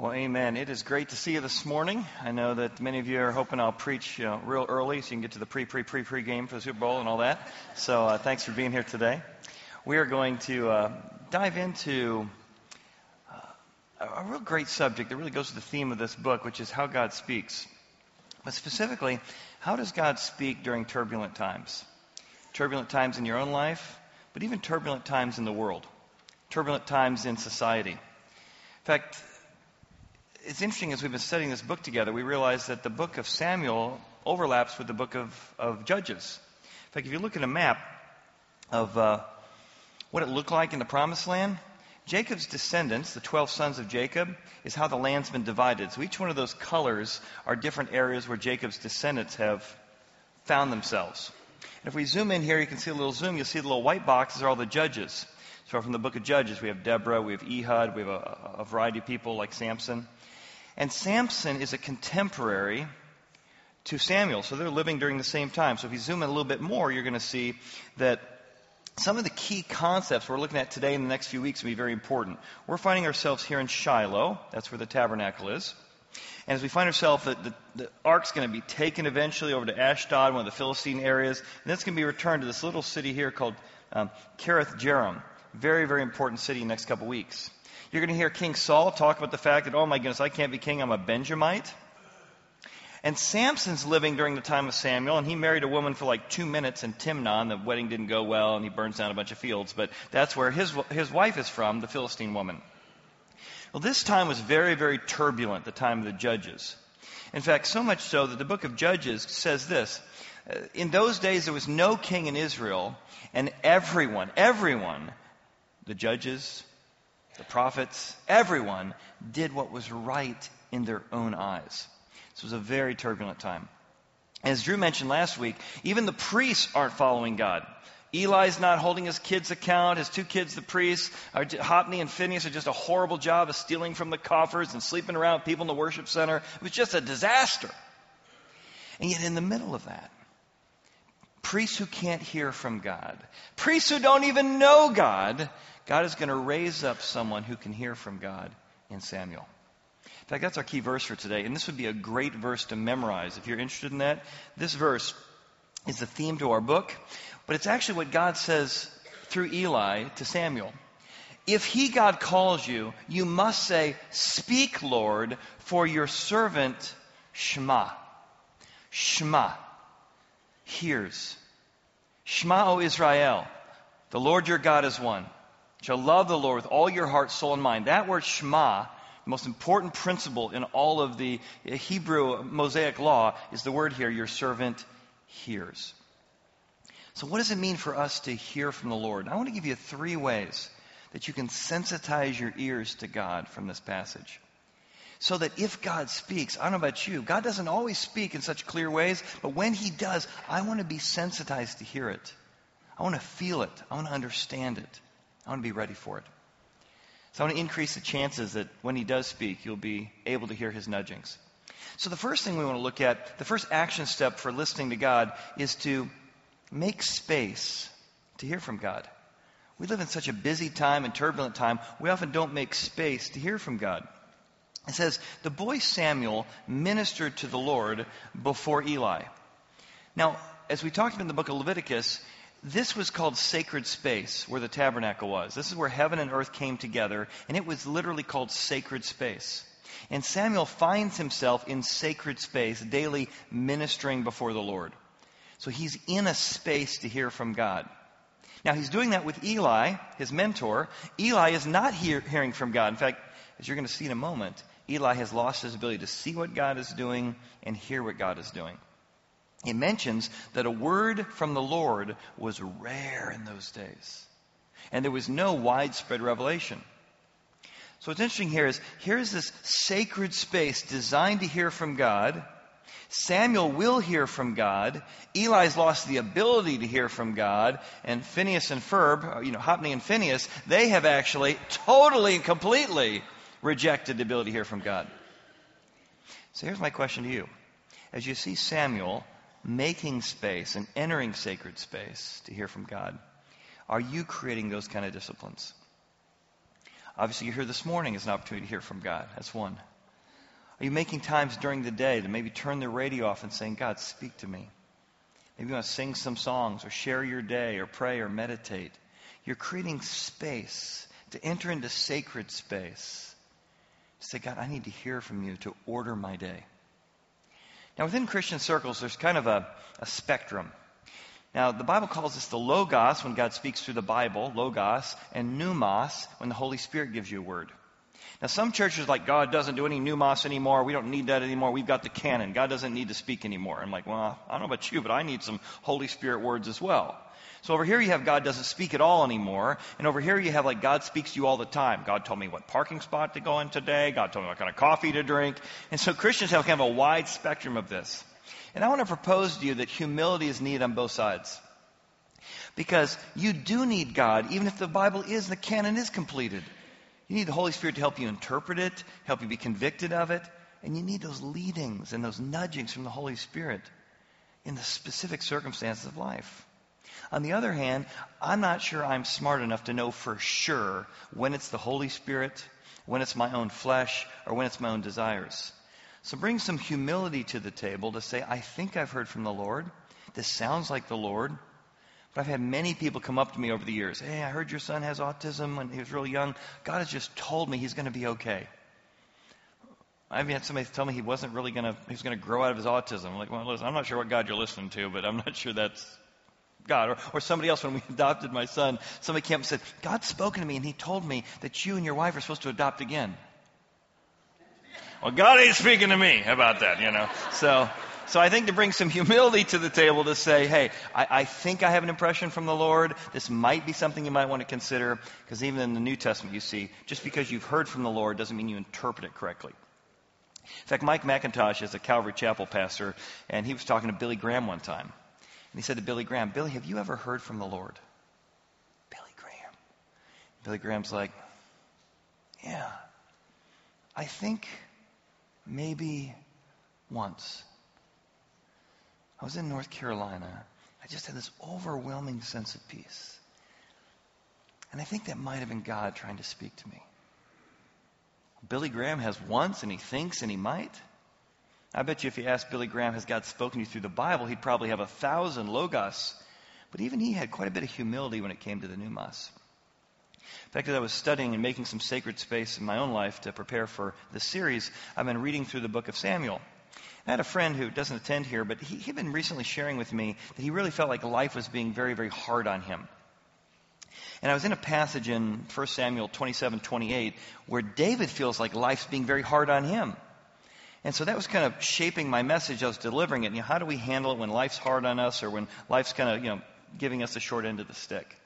Well, amen. It is great to see you this morning. I know that many of you are hoping I'll preach you know, real early so you can get to the pre, pre, pre, pre game for the Super Bowl and all that. So uh, thanks for being here today. We are going to uh, dive into uh, a real great subject that really goes to the theme of this book, which is how God speaks. But specifically, how does God speak during turbulent times? Turbulent times in your own life, but even turbulent times in the world, turbulent times in society. In fact, it's interesting as we've been studying this book together, we realize that the book of Samuel overlaps with the book of, of Judges. In fact, if you look at a map of uh, what it looked like in the promised land, Jacob's descendants, the 12 sons of Jacob, is how the land's been divided. So each one of those colors are different areas where Jacob's descendants have found themselves. And if we zoom in here, you can see a little zoom. You'll see the little white boxes are all the judges. So from the book of Judges, we have Deborah, we have Ehud, we have a, a variety of people like Samson. And Samson is a contemporary to Samuel, so they're living during the same time. So if you zoom in a little bit more, you're going to see that some of the key concepts we're looking at today in the next few weeks will be very important. We're finding ourselves here in Shiloh. That's where the tabernacle is. And as we find ourselves, the, the, the ark's going to be taken eventually over to Ashdod, one of the Philistine areas, and then it's going to be returned to this little city here called um, Kiriath Jearim. Very, very important city in the next couple weeks. You're going to hear King Saul talk about the fact that, oh my goodness, I can't be king, I'm a Benjamite. And Samson's living during the time of Samuel, and he married a woman for like two minutes in Timnah, and the wedding didn't go well, and he burns down a bunch of fields. But that's where his, his wife is from, the Philistine woman. Well, this time was very, very turbulent, the time of the judges. In fact, so much so that the book of Judges says this. Uh, in those days, there was no king in Israel, and everyone, everyone, the judges, the prophets, everyone did what was right in their own eyes. This was a very turbulent time. As Drew mentioned last week, even the priests aren't following God. Eli's not holding his kids' account. His two kids, the priests, are, and Phinehas, are just a horrible job of stealing from the coffers and sleeping around with people in the worship center. It was just a disaster. And yet, in the middle of that, priests who can't hear from God, priests who don't even know God, God is going to raise up someone who can hear from God in Samuel. In fact, that's our key verse for today. And this would be a great verse to memorize if you're interested in that. This verse is the theme to our book, but it's actually what God says through Eli to Samuel. If he, God, calls you, you must say, Speak, Lord, for your servant Shema. Shema hears. Shema, O Israel, the Lord your God is one shall love the Lord with all your heart, soul, and mind. That word Shema, the most important principle in all of the Hebrew Mosaic law, is the word here, your servant hears. So, what does it mean for us to hear from the Lord? I want to give you three ways that you can sensitize your ears to God from this passage. So that if God speaks, I don't know about you, God doesn't always speak in such clear ways, but when He does, I want to be sensitized to hear it. I want to feel it. I want to understand it. I want to be ready for it. So I want to increase the chances that when he does speak, you'll be able to hear his nudgings. So the first thing we want to look at, the first action step for listening to God is to make space to hear from God. We live in such a busy time and turbulent time, we often don't make space to hear from God. It says, The boy Samuel ministered to the Lord before Eli. Now, as we talked about in the book of Leviticus, this was called sacred space, where the tabernacle was. This is where heaven and earth came together, and it was literally called sacred space. And Samuel finds himself in sacred space, daily ministering before the Lord. So he's in a space to hear from God. Now he's doing that with Eli, his mentor. Eli is not hear, hearing from God. In fact, as you're going to see in a moment, Eli has lost his ability to see what God is doing and hear what God is doing it mentions that a word from the Lord was rare in those days. And there was no widespread revelation. So what's interesting here is here's this sacred space designed to hear from God. Samuel will hear from God. Eli's lost the ability to hear from God. And Phineas and Ferb, uh, you know, Hophni and Phineas, they have actually totally and completely rejected the ability to hear from God. So here's my question to you. As you see Samuel making space and entering sacred space to hear from God? Are you creating those kind of disciplines? Obviously, you're here this morning as an opportunity to hear from God. That's one. Are you making times during the day to maybe turn the radio off and saying, God, speak to me? Maybe you want to sing some songs or share your day or pray or meditate. You're creating space to enter into sacred space. Say, God, I need to hear from you to order my day. Now, within Christian circles, there's kind of a, a spectrum. Now, the Bible calls this the Logos when God speaks through the Bible, Logos, and Pneumos when the Holy Spirit gives you a word. Now, some churches like God doesn't do any pneumos anymore. We don't need that anymore. We've got the canon. God doesn't need to speak anymore. I'm like, well, I don't know about you, but I need some Holy Spirit words as well. So over here you have God doesn't speak at all anymore. And over here you have like God speaks to you all the time. God told me what parking spot to go in today. God told me what kind of coffee to drink. And so Christians have kind of a wide spectrum of this. And I want to propose to you that humility is needed on both sides. Because you do need God, even if the Bible is, the canon is completed. You need the Holy Spirit to help you interpret it, help you be convicted of it. And you need those leadings and those nudgings from the Holy Spirit in the specific circumstances of life. On the other hand, I'm not sure I'm smart enough to know for sure when it's the Holy Spirit, when it's my own flesh, or when it's my own desires. So bring some humility to the table to say, I think I've heard from the Lord. This sounds like the Lord. But I've had many people come up to me over the years. Hey, I heard your son has autism when he was real young. God has just told me he's going to be okay. I've had somebody tell me he wasn't really going to, he was going to grow out of his autism. I'm like, well, listen, I'm not sure what God you're listening to, but I'm not sure that's God. Or, or somebody else, when we adopted my son, somebody came up and said, God's spoken to me and he told me that you and your wife are supposed to adopt again. Well, God ain't speaking to me about that, you know. So, so I think to bring some humility to the table to say, hey, I, I think I have an impression from the Lord. This might be something you might want to consider, because even in the New Testament, you see, just because you've heard from the Lord doesn't mean you interpret it correctly. In fact, Mike MacIntosh is a Calvary Chapel pastor, and he was talking to Billy Graham one time. And he said to Billy Graham, Billy, have you ever heard from the Lord? Billy Graham. Billy Graham's like, yeah, I think maybe once. I was in North Carolina. I just had this overwhelming sense of peace. And I think that might have been God trying to speak to me. Billy Graham has once, and he thinks, and he might. I bet you if you asked Billy Graham, has God spoken to you through the Bible, he'd probably have a thousand logos. But even he had quite a bit of humility when it came to the pneumos. In fact, as I was studying and making some sacred space in my own life to prepare for this series, I've been reading through the book of Samuel. I had a friend who doesn't attend here, but he had been recently sharing with me that he really felt like life was being very, very hard on him. And I was in a passage in 1 Samuel 27, 28, where David feels like life's being very hard on him. And so that was kind of shaping my message. I was delivering it. You know, how do we handle it when life's hard on us or when life's kind of, you know, giving us the short end of the stick?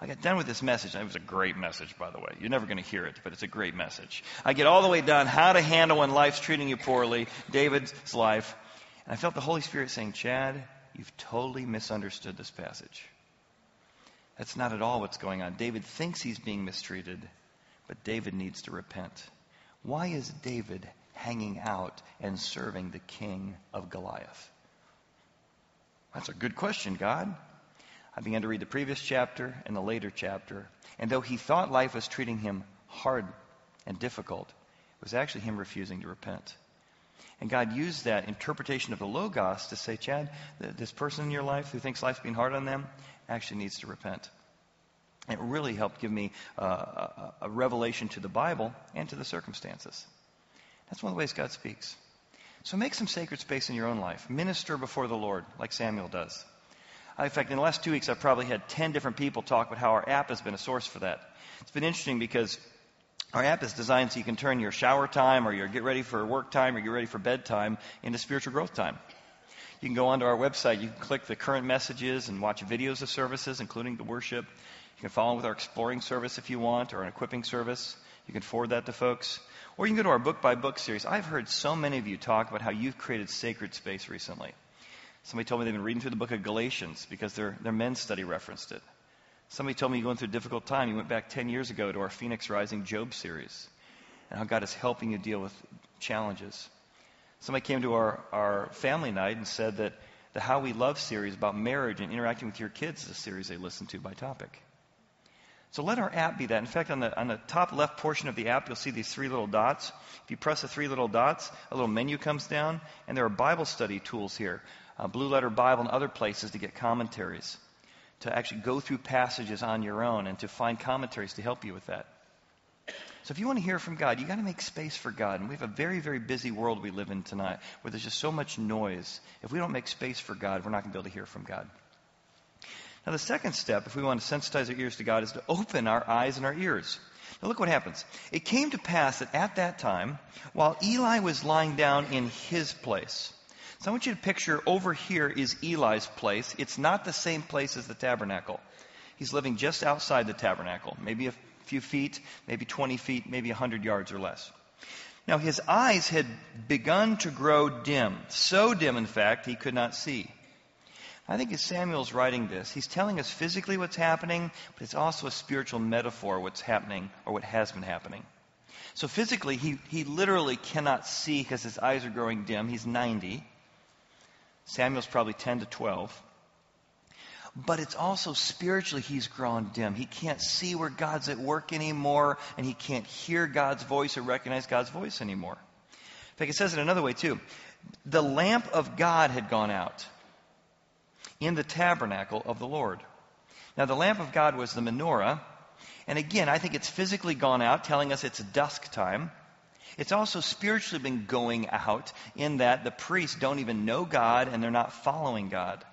I got done with this message. It was a great message, by the way. You're never going to hear it, but it's a great message. I get all the way done, how to handle when life's treating you poorly, David's life. And I felt the Holy Spirit saying, Chad, you've totally misunderstood this passage. That's not at all what's going on. David thinks he's being mistreated, but David needs to repent. Why is David hanging out and serving the king of Goliath? That's a good question, God. I began to read the previous chapter and the later chapter. And though he thought life was treating him hard and difficult, it was actually him refusing to repent. And God used that interpretation of the Logos to say, Chad, this person in your life who thinks life's being hard on them actually needs to repent. It really helped give me uh, a, a revelation to the Bible and to the circumstances. That's one of the ways God speaks. So make some sacred space in your own life. Minister before the Lord, like Samuel does. Uh, in fact, in the last two weeks, I've probably had 10 different people talk about how our app has been a source for that. It's been interesting because our app is designed so you can turn your shower time or your get ready for work time or get ready for bedtime into spiritual growth time. You can go onto our website, you can click the current messages and watch videos of services, including the worship. You can follow with our exploring service if you want or an equipping service. You can forward that to folks. Or you can go to our book by book series. I've heard so many of you talk about how you've created sacred space recently. Somebody told me they've been reading through the book of Galatians because their, their men's study referenced it. Somebody told me you're going through a difficult time. You went back 10 years ago to our Phoenix Rising Job series and how God is helping you deal with challenges. Somebody came to our, our family night and said that the How We Love series about marriage and interacting with your kids is a series they listen to by topic. So let our app be that. In fact, on the, on the top left portion of the app, you'll see these three little dots. If you press the three little dots, a little menu comes down, and there are Bible study tools here. Uh, Blue Letter Bible and other places to get commentaries, to actually go through passages on your own and to find commentaries to help you with that. So if you want to hear from God, you got to make space for God. And we have a very, very busy world we live in tonight where there's just so much noise. If we don't make space for God, we're not going to be able to hear from God. Now, the second step, if we want to sensitize our ears to God, is to open our eyes and our ears. Now, look what happens. It came to pass that at that time, while Eli was lying down in his place, so I want you to picture over here is Eli's place. It's not the same place as the tabernacle. He's living just outside the tabernacle, maybe a few feet, maybe 20 feet, maybe 100 yards or less. Now, his eyes had begun to grow dim, so dim, in fact, he could not see. I think as Samuel's writing this, he's telling us physically what's happening, but it's also a spiritual metaphor what's happening or what has been happening. So physically, he, he literally cannot see because his eyes are growing dim. He's 90. Samuel's probably 10 to 12. But it's also spiritually, he's grown dim. He can't see where God's at work anymore, and he can't hear God's voice or recognize God's voice anymore. In fact, it says it another way, too. The lamp of God had gone out in the tabernacle of the Lord. Now, the lamp of God was the menorah. And again, I think it's physically gone out, telling us it's dusk time. It's also spiritually been going out in that the priests don't even know God and they're not following God.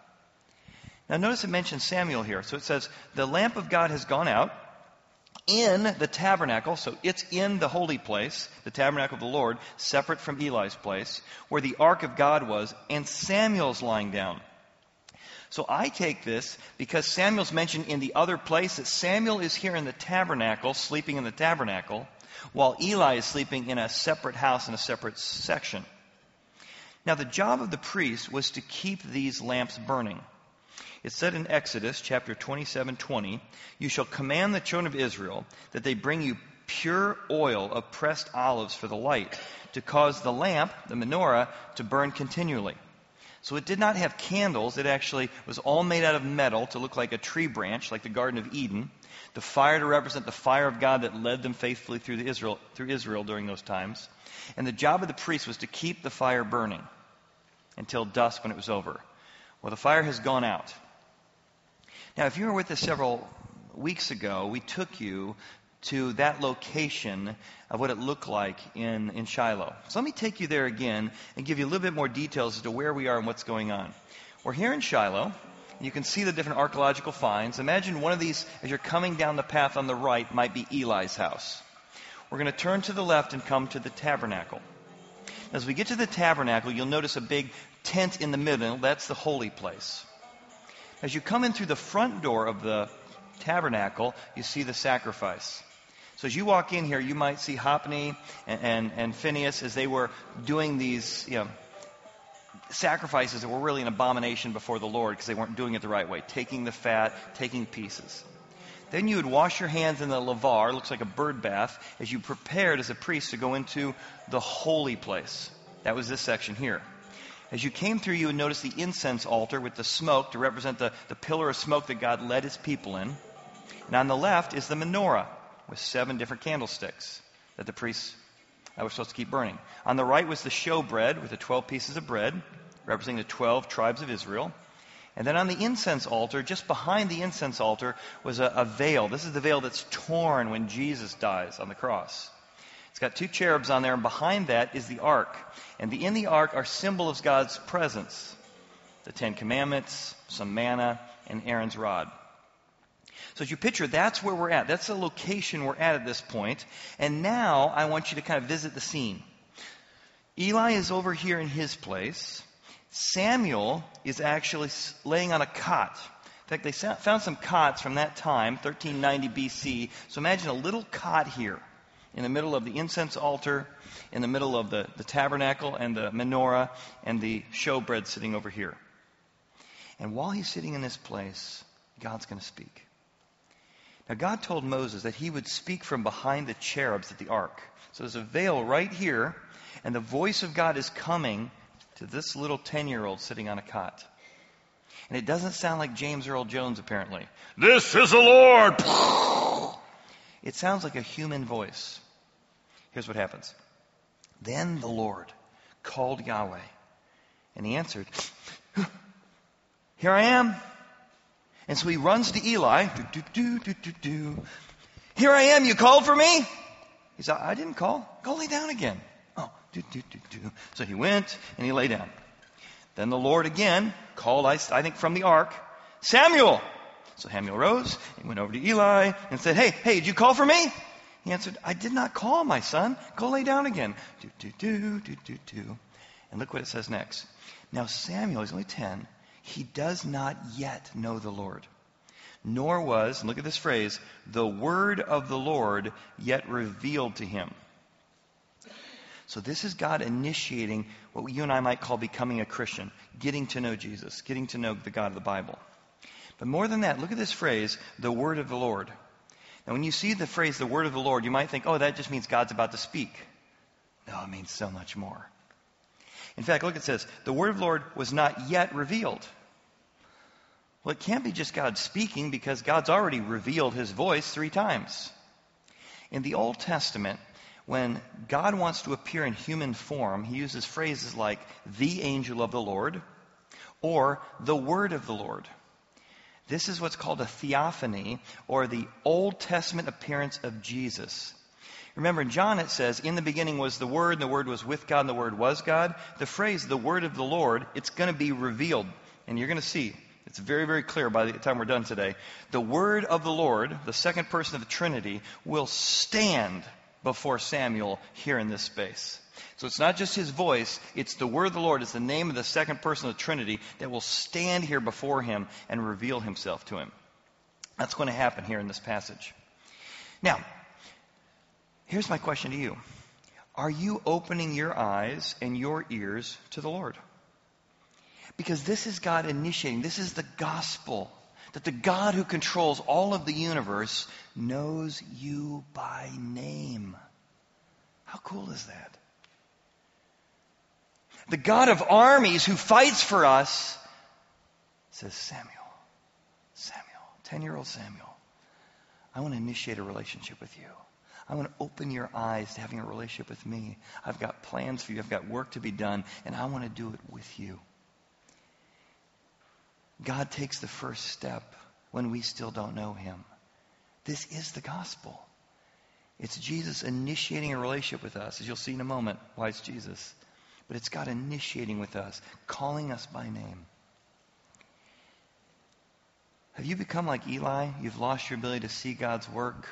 Now, notice it mentions Samuel here. So it says, The lamp of God has gone out in the tabernacle. So it's in the holy place, the tabernacle of the Lord, separate from Eli's place, where the ark of God was, and Samuel's lying down. So I take this because Samuel's mentioned in the other place that Samuel is here in the tabernacle, sleeping in the tabernacle, while Eli is sleeping in a separate house in a separate section. Now, the job of the priest was to keep these lamps burning. It said in Exodus chapter 27 20, You shall command the children of Israel that they bring you pure oil of pressed olives for the light, to cause the lamp, the menorah, to burn continually. So it did not have candles. It actually was all made out of metal to look like a tree branch, like the Garden of Eden. The fire to represent the fire of God that led them faithfully through Israel, through Israel during those times. And the job of the priest was to keep the fire burning until dusk when it was over. Well, the fire has gone out. Now, if you were with us several weeks ago, we took you to that location of what it looked like in, in Shiloh. So let me take you there again and give you a little bit more details as to where we are and what's going on. We're here in Shiloh. You can see the different archaeological finds. Imagine one of these, as you're coming down the path on the right, might be Eli's house. We're going to turn to the left and come to the tabernacle. As we get to the tabernacle, you'll notice a big tent in the middle. That's the holy place. As you come in through the front door of the tabernacle, you see the sacrifice. So as you walk in here, you might see Hophni and, and, and Phineas as they were doing these you know, sacrifices that were really an abomination before the Lord because they weren't doing it the right way, taking the fat, taking pieces. Then you would wash your hands in the laver, looks like a bird bath, as you prepared as a priest to go into the holy place. That was this section here. As you came through, you would notice the incense altar with the smoke to represent the, the pillar of smoke that God led his people in. And on the left is the menorah with seven different candlesticks that the priests uh, were supposed to keep burning. On the right was the showbread with the 12 pieces of bread, representing the 12 tribes of Israel. And then on the incense altar, just behind the incense altar, was a, a, veil. This is the veil that's torn when Jesus dies on the cross. It's got two cherubs on there, and behind that is the ark. And the, in the ark are symbols of God's presence the Ten Commandments, some manna, and Aaron's rod. So as you picture, that's where we're at. That's the location we're at at this point. And now I want you to kind of visit the scene. Eli is over here in his place. Samuel is actually laying on a cot. In fact, they found some cots from that time, 1390 BC. So imagine a little cot here in the middle of the incense altar, in the middle of the, the tabernacle and the menorah, and the showbread sitting over here. And while he's sitting in this place, God's going to speak. Now, God told Moses that he would speak from behind the cherubs at the ark. So there's a veil right here, and the voice of God is coming to this little 10 year old sitting on a cot. And it doesn't sound like James Earl Jones, apparently. This is the Lord! It sounds like a human voice. Here's what happens. Then the Lord called Yahweh, and he answered, Here I am. And so he runs to Eli. Do, do, do, do, do, Here I am. You called for me? He said, I didn't call. Go lay down again. Oh, do, do, do, do. So he went and he lay down. Then the Lord again called, I, I think from the ark, Samuel. So Samuel rose and went over to Eli and said, Hey, hey, did you call for me? He answered, I did not call, my son. Go lay down again. Do, do, do, do, do, do. And look what it says next. Now Samuel, he's only 10, he does not yet know the Lord. Nor was, look at this phrase, the word of the Lord yet revealed to him. So this is God initiating what you and I might call becoming a Christian, getting to know Jesus, getting to know the God of the Bible. But more than that, look at this phrase, the word of the Lord. Now, when you see the phrase, the word of the Lord, you might think, oh, that just means God's about to speak. No, it means so much more. In fact, look, it says, the word of the Lord was not yet revealed. Well, it can't be just God speaking because God's already revealed his voice three times. In the Old Testament, when God wants to appear in human form, he uses phrases like the angel of the Lord or the word of the Lord. This is what's called a theophany, or the Old Testament appearance of Jesus. Remember, in John it says, In the beginning was the Word, and the Word was with God, and the Word was God. The phrase, the Word of the Lord, it's going to be revealed. And you're going to see. It's very, very clear by the time we're done today. The Word of the Lord, the second person of the Trinity, will stand before Samuel here in this space. So it's not just his voice, it's the word of the Lord, it's the name of the second person of the Trinity that will stand here before him and reveal himself to him. That's going to happen here in this passage. Now, here's my question to you Are you opening your eyes and your ears to the Lord? Because this is God initiating, this is the gospel. That the God who controls all of the universe knows you by name. How cool is that? the God of armies who fights for us, says, Samuel, Samuel, 10 year old Samuel, I want to initiate a relationship with you. I want to open your eyes to having a relationship with me. I've got plans for you. I've got work to be done, and I want to do it with you. God takes the first step when we still don't know him. This is the gospel. It's Jesus initiating a relationship with us, as you'll see in a moment why it's Jesus but it's God initiating with us, calling us by name. Have you become like Eli? You've lost your ability to see God's work.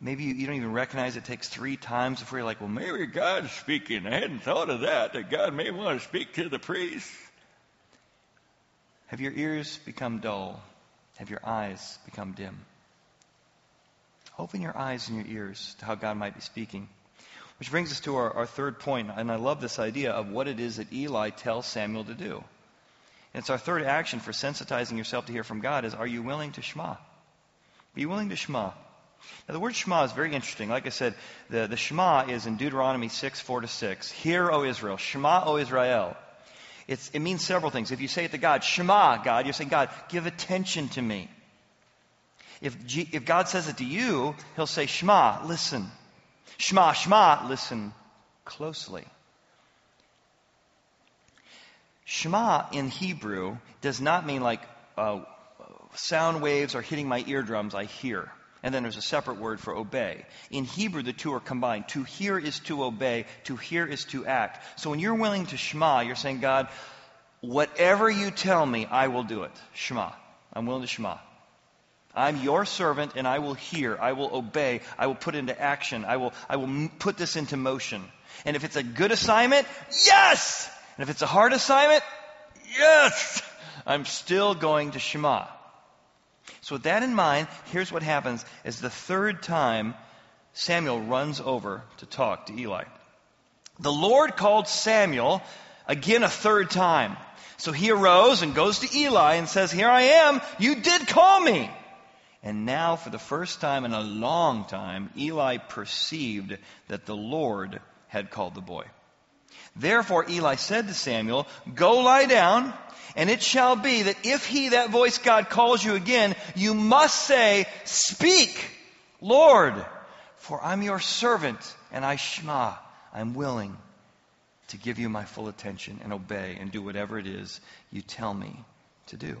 Maybe you, you, don't even recognize it takes three times before you're like, well, maybe God's speaking. I hadn't thought of that, that God may want to speak to the priest. Have your ears become dull? Have your eyes become dim? Open your eyes and your ears to how God might be speaking. Which brings us to our, our third point, and I love this idea of what it is that Eli tells Samuel to do. And it's our third action for sensitizing yourself to hear from God is, are you willing to shema? Be willing to shema. Now, the word Shema is very interesting. Like I said, the, the Shema is in Deuteronomy 6, 4 to 6. Hear, O Israel. Shema, O Israel. It's, it means several things. If you say it to God, Shema, God, you're saying, God, give attention to me. If, G, if God says it to you, He'll say, Shema, listen. Shema, Shema, listen closely. Shema in Hebrew does not mean like uh, sound waves are hitting my eardrums, I hear. And then there's a separate word for obey. In Hebrew, the two are combined. To hear is to obey, to hear is to act. So when you're willing to Shema, you're saying, God, whatever you tell me, I will do it. Shema. I'm willing to Shema. I'm your servant and I will hear. I will obey. I will put into action. I will, I will put this into motion. And if it's a good assignment, yes! And if it's a hard assignment, yes! I'm still going to Shema. So with that in mind, here's what happens as the third time Samuel runs over to talk to Eli. The Lord called Samuel again a third time. So he arose and goes to Eli and says, Here I am. You did call me. And now, for the first time in a long time, Eli perceived that the Lord had called the boy. Therefore, Eli said to Samuel, Go lie down, and it shall be that if he, that voice God, calls you again, you must say, Speak, Lord, for I'm your servant, and I shema, I'm willing to give you my full attention and obey and do whatever it is you tell me to do.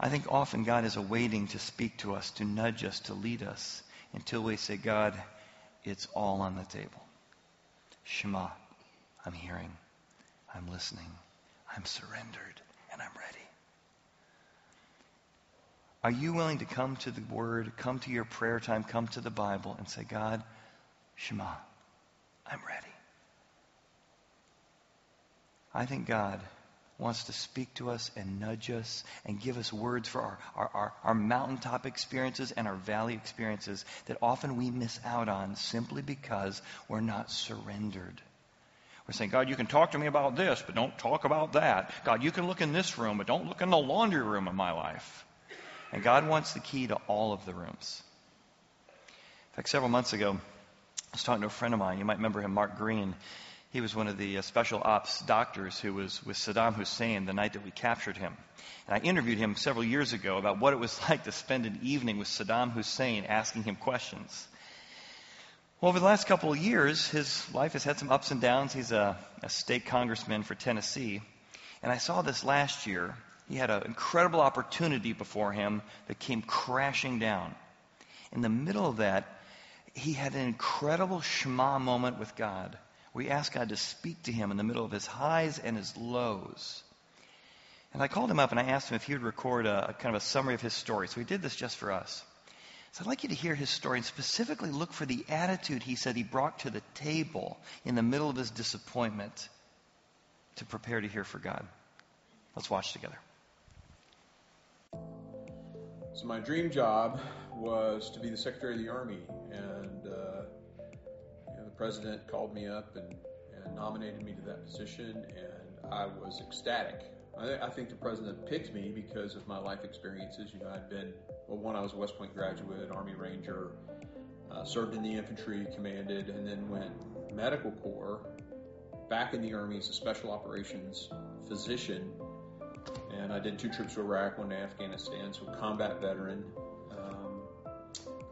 I think often God is awaiting to speak to us, to nudge us, to lead us until we say, God, it's all on the table. Shema, I'm hearing, I'm listening, I'm surrendered, and I'm ready. Are you willing to come to the Word, come to your prayer time, come to the Bible, and say, God, Shema, I'm ready? I think God wants to speak to us and nudge us and give us words for our, our, our, our, mountaintop experiences and our valley experiences that often we miss out on simply because we're not surrendered. We're saying, God, you can talk to me about this, but don't talk about that. God, you can look in this room, but don't look in the laundry room of my life. And God wants the key to all of the rooms. In fact, several months ago, I was talking to a friend of mine. You might remember him, Mark Green. He was one of the uh, special ops doctors who was with Saddam Hussein the night that we captured him. And I interviewed him several years ago about what it was like to spend an evening with Saddam Hussein asking him questions. Well, over the last couple of years, his life has had some ups and downs. He's a, a state congressman for Tennessee. And I saw this last year. He had an incredible opportunity before him that came crashing down. In the middle of that, he had an incredible Shema moment with God we asked God to speak to him in the middle of his highs and his lows. And I called him up and I asked him if he would record a, a kind of a summary of his story. So he did this just for us. So I'd like you to hear his story and specifically look for the attitude he said he brought to the table in the middle of his disappointment to prepare to hear for God. Let's watch together. So my dream job was to be the Secretary of the Army, and uh, the president called me up and, and nominated me to that position, and I was ecstatic. I, I, think the president picked me because of my life experiences. You know, I'd been, well, one, I was a West Point graduate, Army Ranger, uh, served in the infantry, commanded, and then went medical corps, back in the Army as a special operations physician. And I did two trips to Iraq, one to Afghanistan, so combat veteran.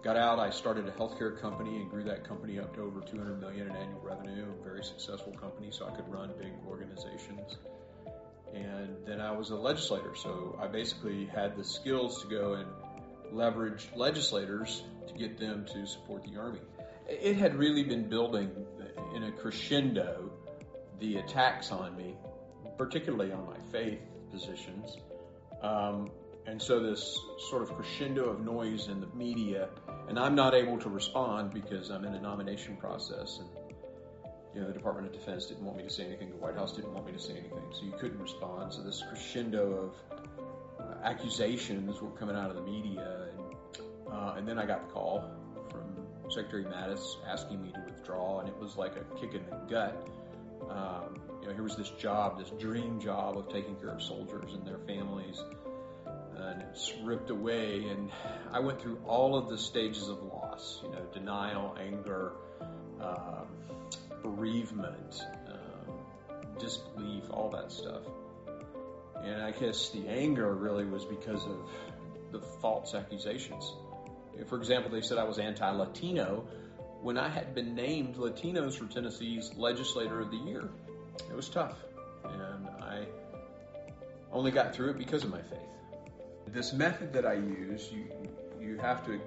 Got out, I started a healthcare company and grew that company up to over 200 million in annual revenue, a very successful company, so I could run big organizations. And then I was a legislator, so I basically had the skills to go and leverage legislators to get them to support the Army. It had really been building in a crescendo the attacks on me, particularly on my faith positions. Um, and so this sort of crescendo of noise in the media, and I'm not able to respond because I'm in a nomination process, and you know the Department of Defense didn't want me to say anything, the White House didn't want me to say anything, so you couldn't respond. So this crescendo of uh, accusations were coming out of the media, and, uh, and then I got the call from Secretary Mattis asking me to withdraw, and it was like a kick in the gut. Um, you know, here was this job, this dream job of taking care of soldiers and their families and it's ripped away. And I went through all of the stages of loss, you know, denial, anger, um, bereavement, um, disbelief, all that stuff. And I guess the anger really was because of the false accusations. For example, they said I was anti Latino when I had been named Latinos for Tennessee's Legislator of the Year. It was tough. And I only got through it because of my faith. This method that I use, you you have to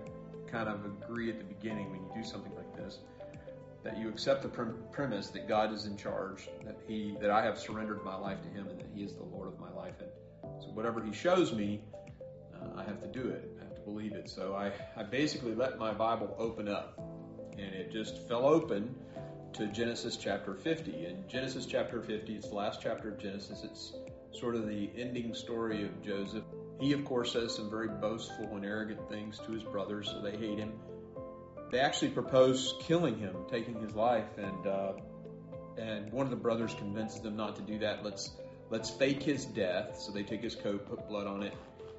kind of agree at the beginning when you do something that you accept the premise that God is in charge, that He that I have surrendered my life to Him, and that He is the Lord of my life. And so whatever He shows me, uh, I have to do it. I have to believe it. So I I basically let my Bible open up, and it just fell open to Genesis chapter 50. And Genesis chapter 50, it's the last chapter of Genesis. It's sort of the ending story of Joseph. He, of course, says some very boastful and arrogant things to his brothers, so they hate him. They actually propose killing him, taking his life, and uh, and one of the brothers convinces them not to do that. Let's let's fake his death. So they take his coat, put blood on it,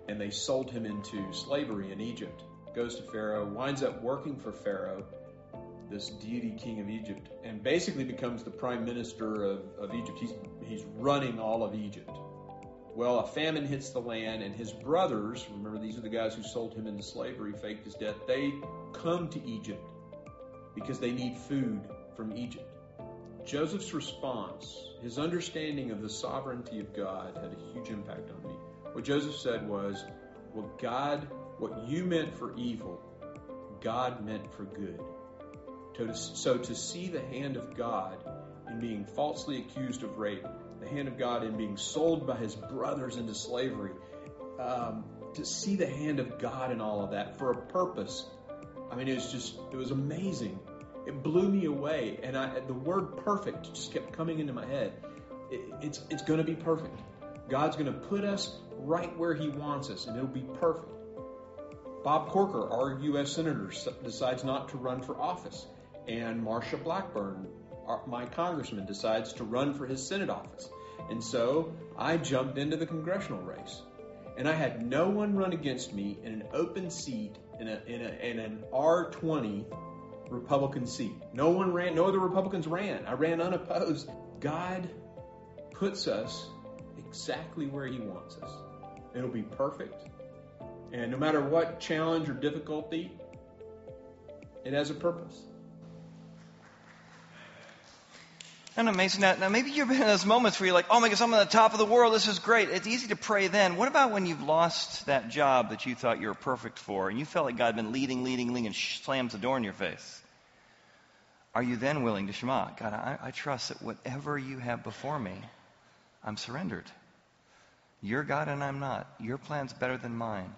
and they sold him into slavery in Egypt. Goes to Pharaoh, winds up working for Pharaoh, this deity king of Egypt, and basically becomes the prime minister of, of Egypt. He's he's running all of Egypt Well, a famine hits the land, and his brothers, remember these are the guys who sold him into slavery, faked his death, they come to Egypt because they need food from Egypt. Joseph's response, his understanding of the sovereignty of God, had a huge impact on me. What Joseph said was, Well, God, what you meant for evil, God meant for good. So to see the hand of God in being falsely accused of rape, the hand of God in being sold by his brothers into slavery, um, to see the hand of God in all of that for a purpose. I mean, it was just, it was amazing. It blew me away. And I, the word perfect just kept coming into my head. It, it's, it's going to be perfect. God's going to put us right where he wants us, and it'll be perfect. Bob Corker, our U.S. Senator, decides not to run for office. And Marsha Blackburn, my congressman, decides to run for his Senate office. And so I jumped into the congressional race. And I had no one run against me in an open seat in, a, in, a, in an R20 Republican seat. No one ran, no other Republicans ran. I ran unopposed. God puts us exactly where He wants us. It'll be perfect. And no matter what challenge or difficulty, it has a purpose. And amazing. Now, now, maybe you've been in those moments where you're like, oh my gosh, I'm on the top of the world. This is great. It's easy to pray then. What about when you've lost that job that you thought you were perfect for and you felt like God had been leading, leading, leading and slams the door in your face? Are you then willing to Shema? God, I, I trust that whatever you have before me, I'm surrendered. You're God and I'm not. Your plan's better than mine.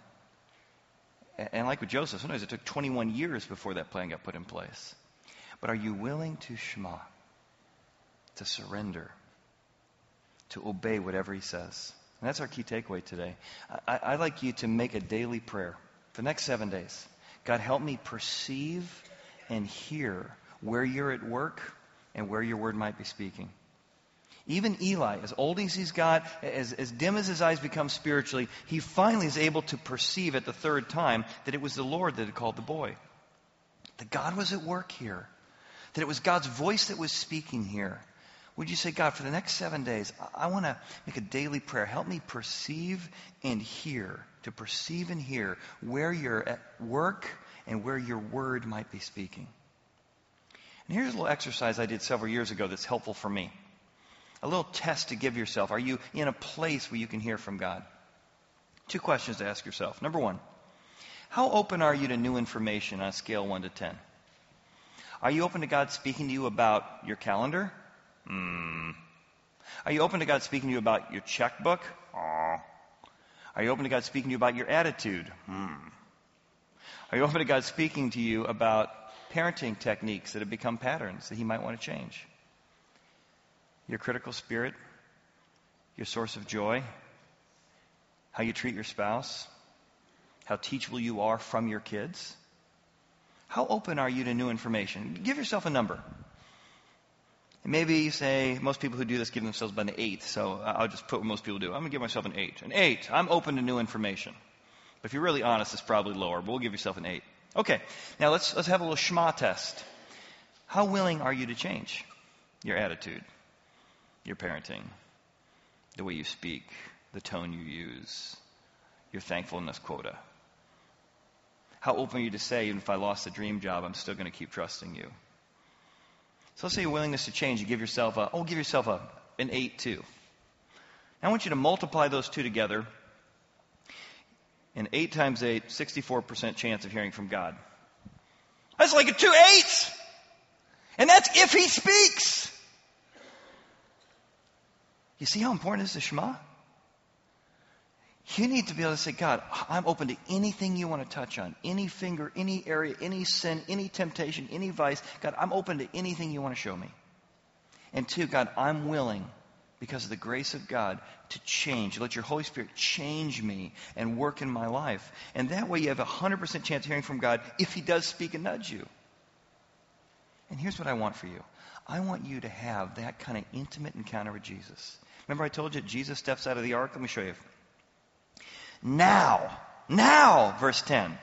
And like with Joseph, sometimes it took 21 years before that plan got put in place. But are you willing to Shema? To surrender? To obey whatever he says? And that's our key takeaway today. I, would like you to make a daily prayer for the next seven days. God, help me perceive and hear where you're at work and where your word might be speaking. Even Eli, as old as he's got, as, as dim as his eyes become spiritually, he finally is able to perceive at the third time that it was the Lord that had called the boy. That God was at work here. That it was God's voice that was speaking here. Would you say, God, for the next seven days, I, I want to make a daily prayer. Help me perceive and hear, to perceive and hear where you're eh, at work and where your word might be speaking. And here's a little exercise I did several years ago that's helpful for me a little test to give yourself. Are you in a place where you can hear from God? Two questions to ask yourself. Number one, how open are you to new information on a scale 1 to 10? Are you open to God speaking to you about your calendar? Hmm. Are you open to God speaking to you about your checkbook? Are you open to God speaking to you about your attitude? Hmm. Are you open to God speaking to you about parenting techniques that have become patterns that He might want to change? your critical spirit, your source of joy, how you treat your spouse, how teachable you are from your kids. How open are you to new information? Give yourself a number. And maybe you say, most people who do this give themselves about an eight, so I'll just put what most people do. I'm going to give myself an eight. An eight. I'm open to new information. But if you're really honest, it's probably lower, but we'll give yourself an eight. Okay, now let's, let's have a little Shema test. How willing are you to change your attitude? your parenting, the way you speak, the tone you use, your thankfulness quota. How open are you to say, even if I lost the dream job, I'm still going to keep trusting you? So let's say your willingness to change. You give yourself a, oh, give yourself a, an 8 too. Now I want you to multiply those two together. And 8 times 8, 64% chance of hearing from God. That's like a two eights! And that's if he speaks. You see how important is the Shema? You need to be able to say, God, I'm open to anything you want to touch on, any finger, any area, any sin, any temptation, any vice. God, I'm open to anything you want to show me. And two, God, I'm willing, because of the grace of God, to change. Let your Holy Spirit change me and work in my life. And that way you have a 100% chance of hearing from God if He does speak and nudge you. And here's what I want for you I want you to have that kind of intimate encounter with Jesus. Remember I told you Jesus steps out of the ark? Let me show you. Now, now, verse 10.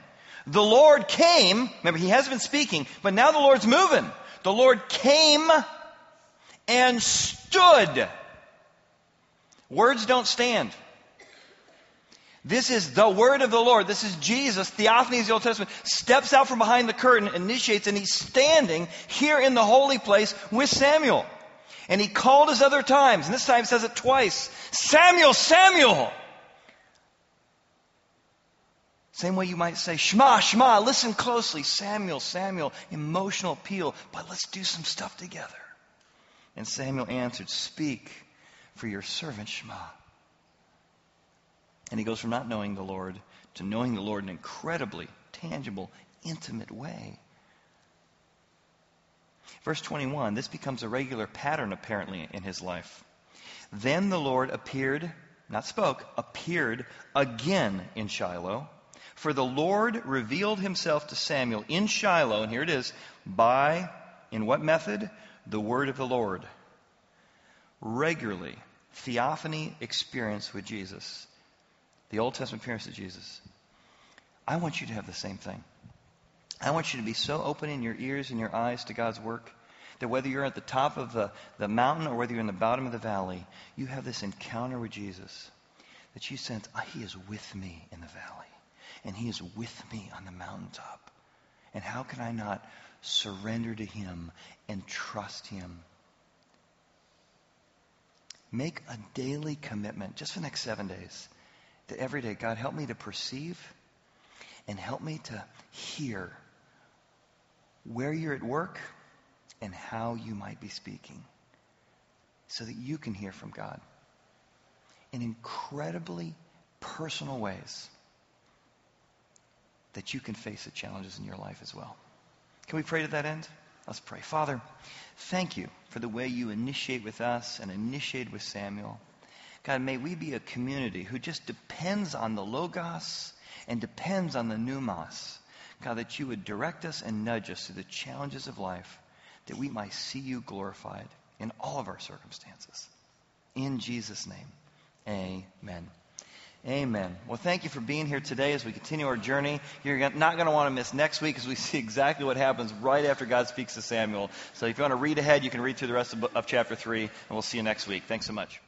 The Lord came, remember he has been speaking, but now the Lord's moving. The Lord came and stood. Words don't stand. This is the word of the Lord. This is Jesus, theophany of the Old Testament, steps out from behind the curtain, initiates, and he's standing here in the holy place with Samuel. And he called us other times, and this time says it twice. Samuel, Samuel! Same way you might say, Shema, Shema, listen closely. Samuel, Samuel, emotional appeal, but let's do some stuff together. And Samuel answered, Speak, for your servant Shema. And he goes from not knowing the Lord to knowing the Lord in an incredibly tangible, intimate way. Verse 21, this becomes a regular pattern apparently in his life. Then the Lord appeared, not spoke, appeared again in Shiloh. For the Lord revealed himself to Samuel in Shiloh, and here it is, by, in what method? The word of the Lord. Regularly, theophany experience with Jesus the Old Testament appearance of Jesus. I want you to have the same thing. I want you to be so open in your ears and your eyes to God's work that whether you're at the top of the, the mountain or whether you're in the bottom of the valley, you have this encounter with Jesus. That you sense, oh, He is with me in the valley. And He is with me on the mountaintop. And how can I not surrender to Him and trust Him? Make a daily commitment, just for the next seven days, that every day, God, help me to perceive and help me to hear where you're at work and how you might be speaking so that you can hear from God in incredibly personal ways that you can face the challenges in your life as well. Can we pray to that end? Let's pray. Father, thank you for the way you initiate with us and initiate with Samuel. God, may we be a community who just depends on the Logos and depends on the Pneumos. God, that you would direct us and nudge us through the challenges of life, that we might see you glorified in all of our circumstances. In Jesus' name, amen. Amen. Well, thank you for being here today as we continue our journey. You're not going to want to miss next week as we see exactly what happens right after God speaks to Samuel. So if you want to read ahead, you can read through the rest of, of chapter 3, and we'll see you next week. Thanks so much.